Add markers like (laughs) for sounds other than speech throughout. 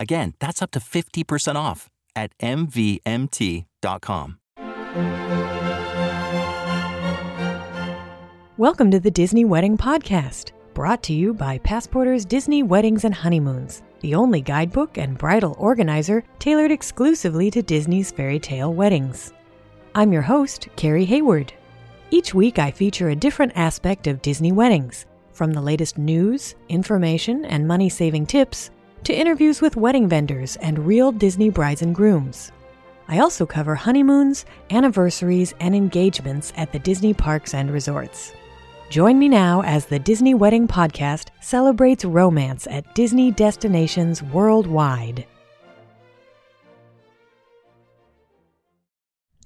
Again, that's up to 50% off at MVMT.com. Welcome to the Disney Wedding Podcast, brought to you by Passporter's Disney Weddings and Honeymoons, the only guidebook and bridal organizer tailored exclusively to Disney's fairy tale weddings. I'm your host, Carrie Hayward. Each week I feature a different aspect of Disney weddings, from the latest news, information, and money saving tips to interviews with wedding vendors and real Disney brides and grooms. I also cover honeymoons, anniversaries, and engagements at the Disney parks and resorts. Join me now as the Disney Wedding Podcast celebrates romance at Disney destinations worldwide.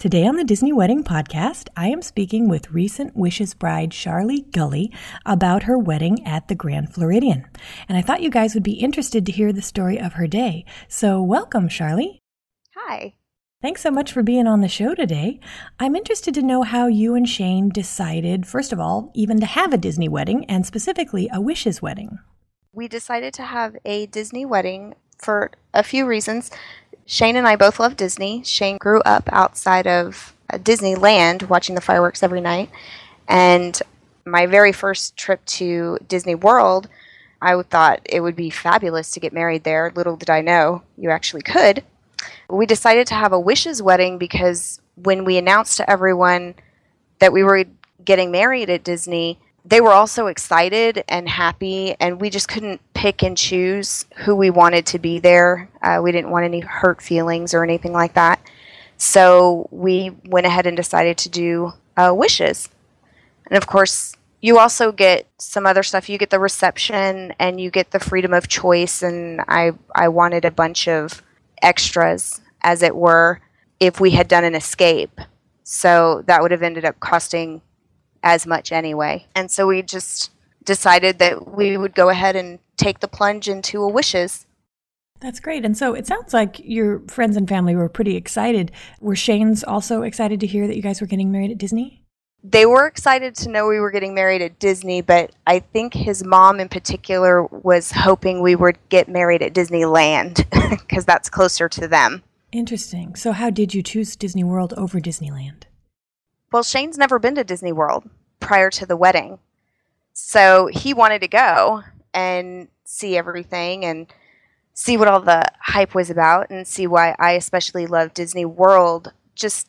Today on the Disney Wedding Podcast, I am speaking with recent Wishes bride Charlie Gully about her wedding at the Grand Floridian. And I thought you guys would be interested to hear the story of her day. So, welcome, Charlie. Hi. Thanks so much for being on the show today. I'm interested to know how you and Shane decided, first of all, even to have a Disney wedding and specifically a Wishes wedding. We decided to have a Disney wedding for a few reasons. Shane and I both love Disney. Shane grew up outside of uh, Disneyland watching the fireworks every night. And my very first trip to Disney World, I thought it would be fabulous to get married there. Little did I know you actually could we decided to have a wishes wedding because when we announced to everyone that we were getting married at Disney, they were also excited and happy, and we just couldn't pick and choose who we wanted to be there. Uh, we didn't want any hurt feelings or anything like that. So we went ahead and decided to do uh, wishes. And of course, you also get some other stuff. You get the reception and you get the freedom of choice. And I, I wanted a bunch of extras, as it were, if we had done an escape. So that would have ended up costing as much anyway. And so we just decided that we would go ahead and take the plunge into a wishes. That's great. And so it sounds like your friends and family were pretty excited. Were Shane's also excited to hear that you guys were getting married at Disney? they were excited to know we were getting married at Disney, but I think his mom in particular was hoping we would get married at Disneyland (laughs) because that's closer to them. Interesting. So, how did you choose Disney World over Disneyland? Well, Shane's never been to Disney World prior to the wedding. So, he wanted to go and see everything and see what all the hype was about and see why I especially love Disney World just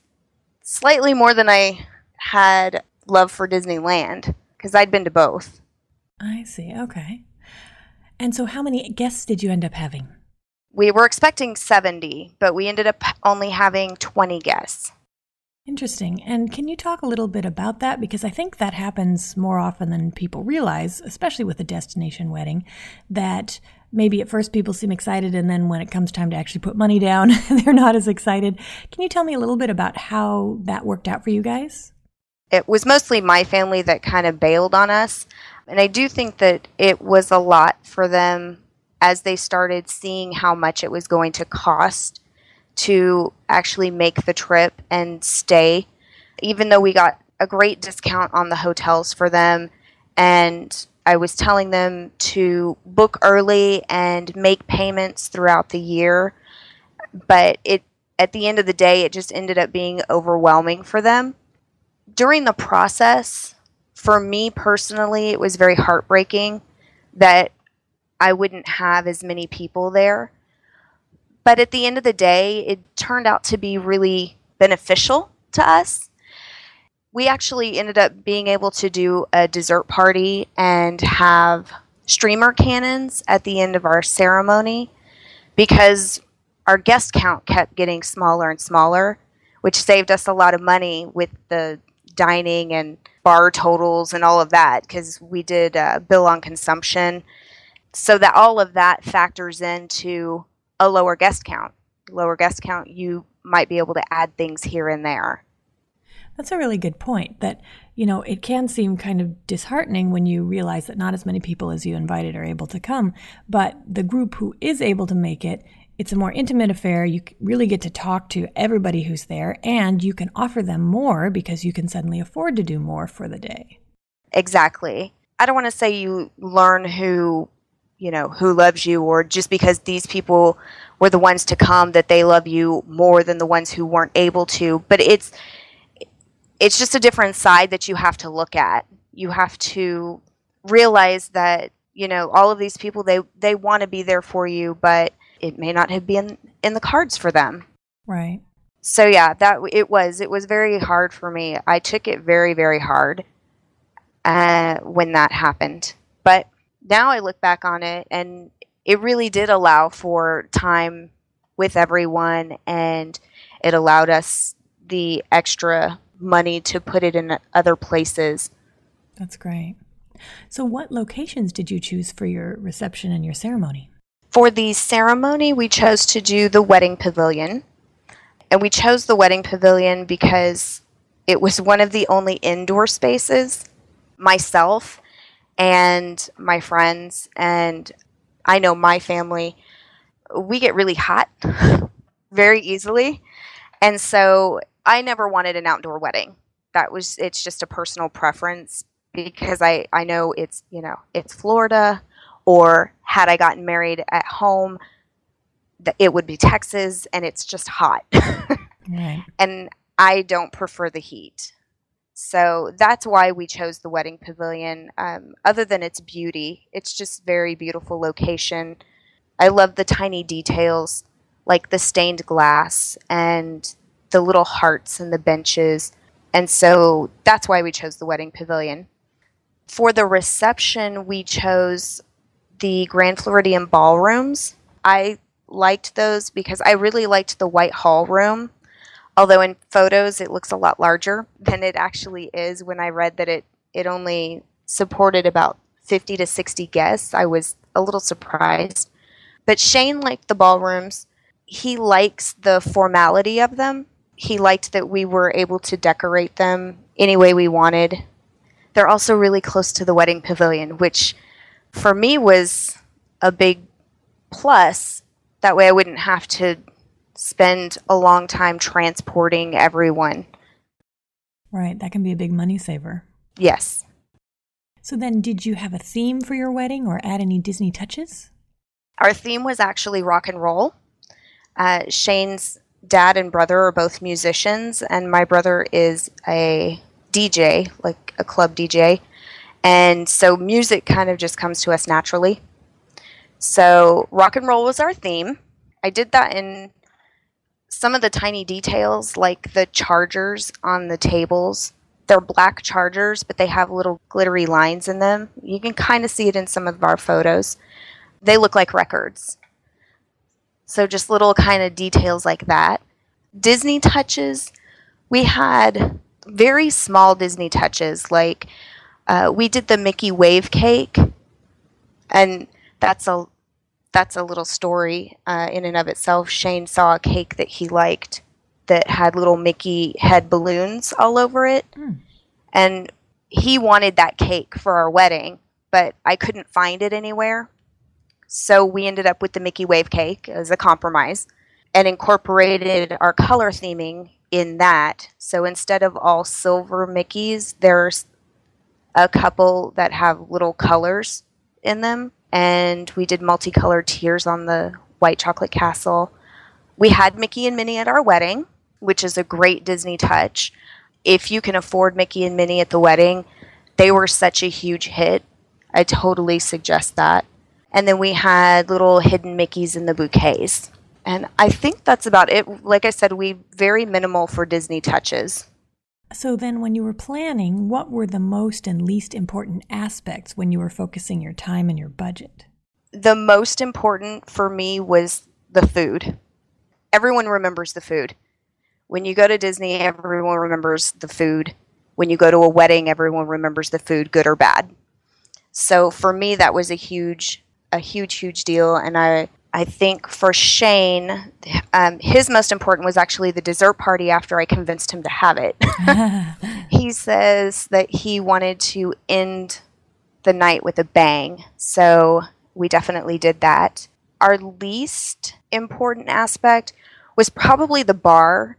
slightly more than I had love for Disneyland because I'd been to both. I see. Okay. And so, how many guests did you end up having? We were expecting 70, but we ended up only having 20 guests. Interesting. And can you talk a little bit about that? Because I think that happens more often than people realize, especially with a destination wedding, that maybe at first people seem excited and then when it comes time to actually put money down, (laughs) they're not as excited. Can you tell me a little bit about how that worked out for you guys? it was mostly my family that kind of bailed on us. And I do think that it was a lot for them as they started seeing how much it was going to cost to actually make the trip and stay. Even though we got a great discount on the hotels for them, and I was telling them to book early and make payments throughout the year, but it at the end of the day it just ended up being overwhelming for them during the process, for me personally, it was very heartbreaking that I wouldn't have as many people there. But at the end of the day, it turned out to be really beneficial to us. We actually ended up being able to do a dessert party and have streamer cannons at the end of our ceremony because our guest count kept getting smaller and smaller, which saved us a lot of money with the dining and bar totals and all of that because we did a bill on consumption. So that all of that factors into a lower guest count. Lower guest count, you might be able to add things here and there. That's a really good point. That, you know, it can seem kind of disheartening when you realize that not as many people as you invited are able to come, but the group who is able to make it, it's a more intimate affair. You really get to talk to everybody who's there, and you can offer them more because you can suddenly afford to do more for the day. Exactly. I don't want to say you learn who, you know, who loves you, or just because these people were the ones to come that they love you more than the ones who weren't able to. But it's it's just a different side that you have to look at. You have to realize that you know all of these people they they want to be there for you, but it may not have been in the cards for them. Right. So yeah, that it was it was very hard for me. I took it very very hard uh, when that happened. But now I look back on it and it really did allow for time with everyone and it allowed us the extra money to put it in other places. That's great. So, what locations did you choose for your reception and your ceremony? For the ceremony, we chose to do the wedding pavilion. And we chose the wedding pavilion because it was one of the only indoor spaces. Myself and my friends, and I know my family, we get really hot (laughs) very easily. And so I never wanted an outdoor wedding. That was it's just a personal preference because I I know it's, you know, it's Florida or had I gotten married at home it would be Texas and it's just hot. (laughs) right. And I don't prefer the heat. So that's why we chose the wedding pavilion. Um, other than its beauty, it's just very beautiful location. I love the tiny details, like the stained glass and the little hearts and the benches. And so that's why we chose the wedding pavilion. For the reception, we chose the Grand Floridian ballrooms. I liked those because I really liked the White Hall room. Although in photos it looks a lot larger than it actually is when I read that it, it only supported about 50 to 60 guests, I was a little surprised. But Shane liked the ballrooms. He likes the formality of them he liked that we were able to decorate them any way we wanted. They're also really close to the wedding pavilion, which for me was a big plus. That way I wouldn't have to spend a long time transporting everyone. Right, that can be a big money saver. Yes. So then, did you have a theme for your wedding or add any Disney touches? Our theme was actually rock and roll. Uh, Shane's dad and brother are both musicians, and my brother is a DJ, like a club DJ. And so music kind of just comes to us naturally. So rock and roll was our theme. I did that in some of the tiny details, like the chargers on the tables. They're black chargers, but they have little glittery lines in them. You can kind of see it in some of our photos. They look like records. So just little kind of details like that. Disney touches, we had very small Disney touches. Like uh, we did the Mickey wave cake, and that's a that's a little story uh, in and of itself. Shane saw a cake that he liked that had little Mickey head balloons all over it, mm. and he wanted that cake for our wedding, but I couldn't find it anywhere. So we ended up with the Mickey Wave cake as a compromise and incorporated our color theming in that. So instead of all silver Mickeys, there's a couple that have little colors in them. And we did multicolored tiers on the white chocolate castle. We had Mickey and Minnie at our wedding, which is a great Disney touch. If you can afford Mickey and Minnie at the wedding, they were such a huge hit. I totally suggest that. And then we had little hidden Mickeys in the bouquets. And I think that's about it. Like I said, we very minimal for Disney touches. So then, when you were planning, what were the most and least important aspects when you were focusing your time and your budget? The most important for me was the food. Everyone remembers the food. When you go to Disney, everyone remembers the food. When you go to a wedding, everyone remembers the food, good or bad. So for me, that was a huge, a huge, huge deal. And I, I think for Shane, um, his most important was actually the dessert party after I convinced him to have it. (laughs) (laughs) he says that he wanted to end the night with a bang. So we definitely did that. Our least important aspect was probably the bar.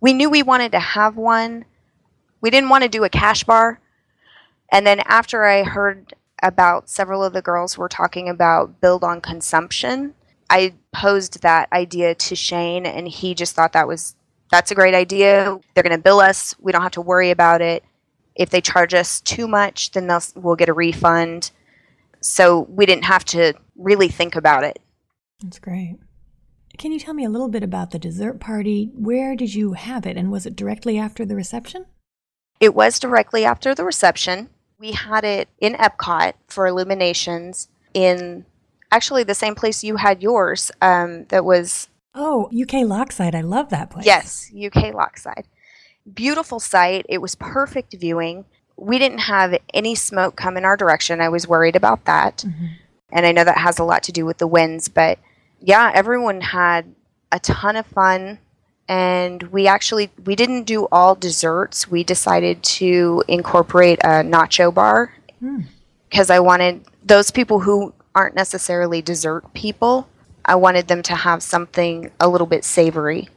We knew we wanted to have one. We didn't want to do a cash bar. And then after I heard about several of the girls were talking about billed on consumption, I posed that idea to Shane, and he just thought that was that's a great idea. They're going to bill us. We don't have to worry about it. If they charge us too much, then they'll, we'll get a refund. So we didn't have to really think about it. That's great. Can you tell me a little bit about the dessert party? Where did you have it, and was it directly after the reception? It was directly after the reception. We had it in Epcot for Illuminations in actually the same place you had yours. Um, that was oh UK Lochside. I love that place. Yes, UK Lochside. Beautiful site. It was perfect viewing. We didn't have any smoke come in our direction. I was worried about that, mm-hmm. and I know that has a lot to do with the winds. But yeah, everyone had a ton of fun and we actually we didn't do all desserts we decided to incorporate a nacho bar because mm. i wanted those people who aren't necessarily dessert people. I wanted them to have something a little bit savory.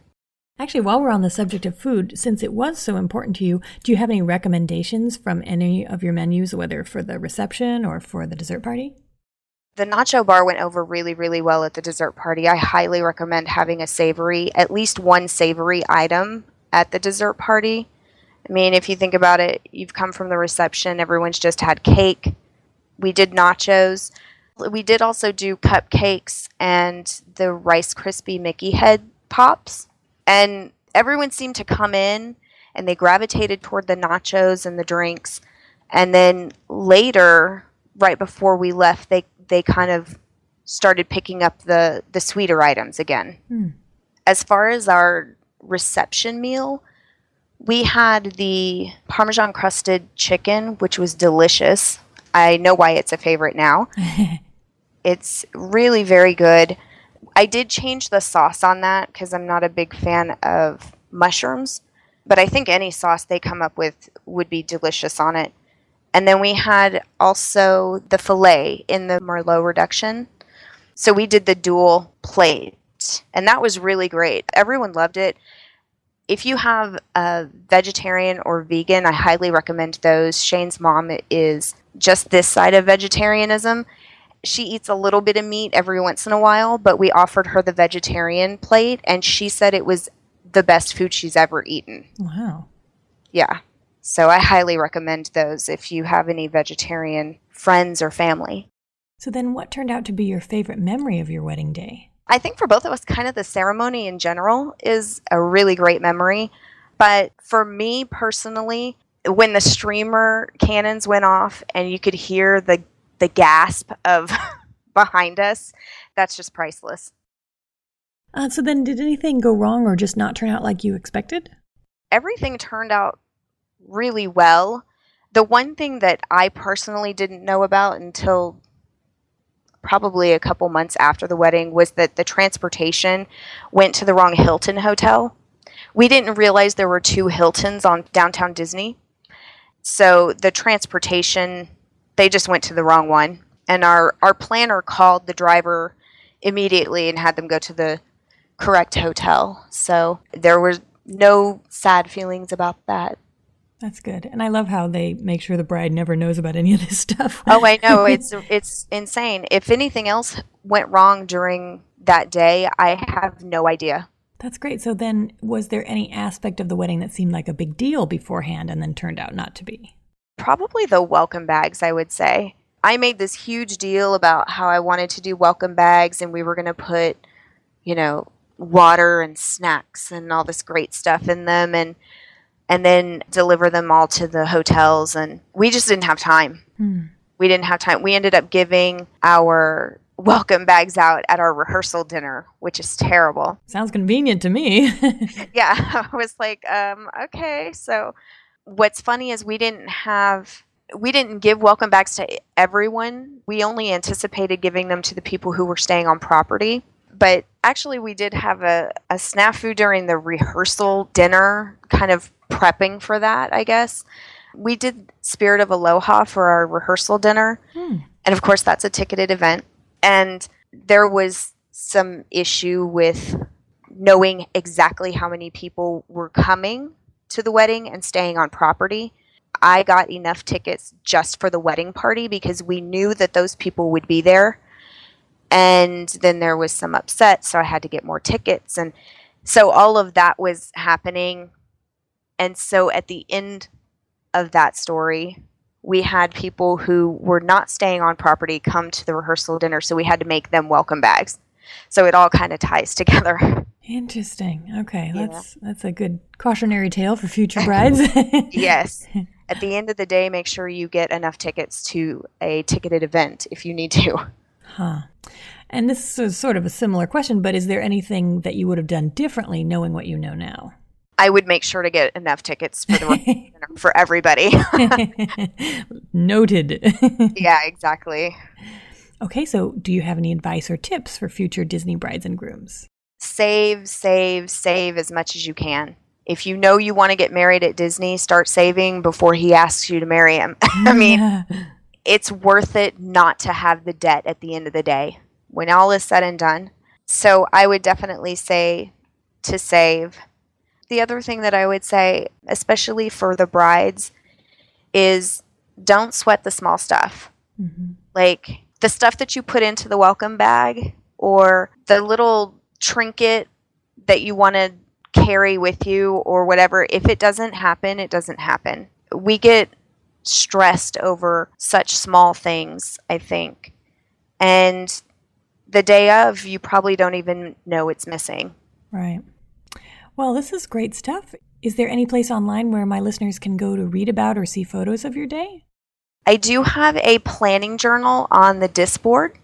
Actually, while we're on the subject of food, since it was so important to you, do you have any recommendations from any of your menus, whether for the reception or for the dessert party? The nacho bar went over really, really well at the dessert party. I highly recommend having a savory, at least one savory item at the dessert party. I mean, if you think about it, you've come from the reception, everyone's just had cake. We did nachos. We did also do cupcakes and the Rice Krispie Mickey head pops. And everyone seemed to come in and they gravitated toward the nachos and the drinks. And then later, right before we left, they, they kind of started picking up the, the sweeter items again. Hmm. As far as our reception meal, we had the Parmesan crusted chicken, which was delicious. I know why it's a favorite now. (laughs) it's really very good. I did change the sauce on that because I'm not a big fan of mushrooms, but I think any sauce they come up with would be delicious on it. And then we had also the filet in the Merlot reduction. So we did the dual plate, and that was really great. Everyone loved it if you have a vegetarian or vegan, I highly recommend those. Shane's mom is just this side of vegetarianism. She eats a little bit of meat every once in a while, but we offered her the vegetarian plate, and she said it was the best food she's ever eaten. Wow. Yeah. So I highly recommend those if you have any vegetarian friends or family. So then, what turned out to be your favorite memory of your wedding day? I think for both of us, kind of the ceremony in general is a really great memory. But for me personally, when the streamer cannons went off and you could hear the the gasp of (laughs) behind us, that's just priceless. Uh, so then, did anything go wrong or just not turn out like you expected? Everything turned out really well. The one thing that I personally didn't know about until probably a couple months after the wedding was that the transportation went to the wrong Hilton hotel. We didn't realize there were two Hiltons on downtown Disney. So the transportation, they just went to the wrong one. And our, our planner called the driver immediately and had them go to the correct hotel. So there was no sad feelings about that. That's good. And I love how they make sure the bride never knows about any of this stuff. oh, I know. (laughs) It's it's insane. If anything else went wrong during that day, I have no idea. That's great. So then was there any aspect of the wedding that seemed like a big deal beforehand and then turned out not to be? Probably the welcome bags, I would say. I made this huge deal about how I wanted to do welcome bags and we were going to put, you know, water and snacks and all this great stuff in them and and then deliver them all to the hotels and we just didn't have time. Hmm. We didn't have time. We ended up giving our (laughs) welcome bags out at our rehearsal dinner, which is terrible. Sounds convenient to me. (laughs) yeah, (laughs) I was like, um, okay. So, what's funny is we didn't have, we didn't give welcome bags to everyone. We only anticipated giving them to the people who were staying on property. But actually, we did have a, a snafu during the rehearsal dinner, kind of prepping for that, I guess. We did Spirit of Aloha for our rehearsal dinner. Hmm. And of course, that's a ticketed event. And there was some issue with knowing exactly how many people were coming to the wedding and staying on property. I got enough tickets just for the wedding party because we knew that those people would be there. And then there was some upset, so I had to get more tickets. And so all of that was happening. And so at the end of that story, we had people who were not staying on property come to the rehearsal dinner, so we had to make them welcome bags. So it all kind of ties (laughs) together. Interesting. Okay, Yeah. that's that's a good cautionary tale for future (laughs) brides. (laughs) yes. At the end of the day, make sure you get enough tickets to a ticketed event if you need to. Huh. And this is sort of a similar question, but is there anything that you would have done differently knowing what you know now? I would make sure to get enough tickets for the for everybody. Noted. yeah, exactly. Okay, so do you have any advice or tips for future Disney brides and grooms? Save, save, save as much as you can. If you know you want to get married at Disney, start saving before he asks you to marry him. (laughs) I mean, (laughs) it's worth it not to have the debt at the end of the day when all is said and done. So I would definitely say to save. The other thing that I would say, especially for the brides, is don't sweat the small stuff. Mhm. Like the stuff that you put into the welcome bag or the little trinket that you want to carry with you or whatever. If it doesn't happen, it doesn't happen. We get stressed over such small things, I think. And the day of, you probably don't even know it's missing. Right. Well, this is great stuff. Is there any place online where my listeners can go to read about or see photos of your day? I do have a planning journal on the Disboard,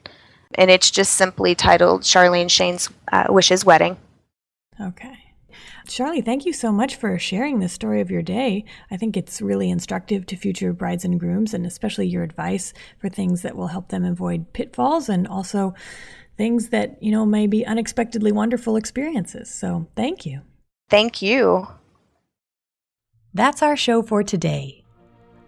and it's just simply titled Charlene Shane's uh, Wishes Wedding. Okay. Charlie, thank you so much for sharing this story of your day. I think it's really instructive to future brides and grooms, and especially your advice for things that will help them avoid pitfalls and also things that, you know, may be unexpectedly wonderful experiences. So thank you. Thank you. That's our show for today.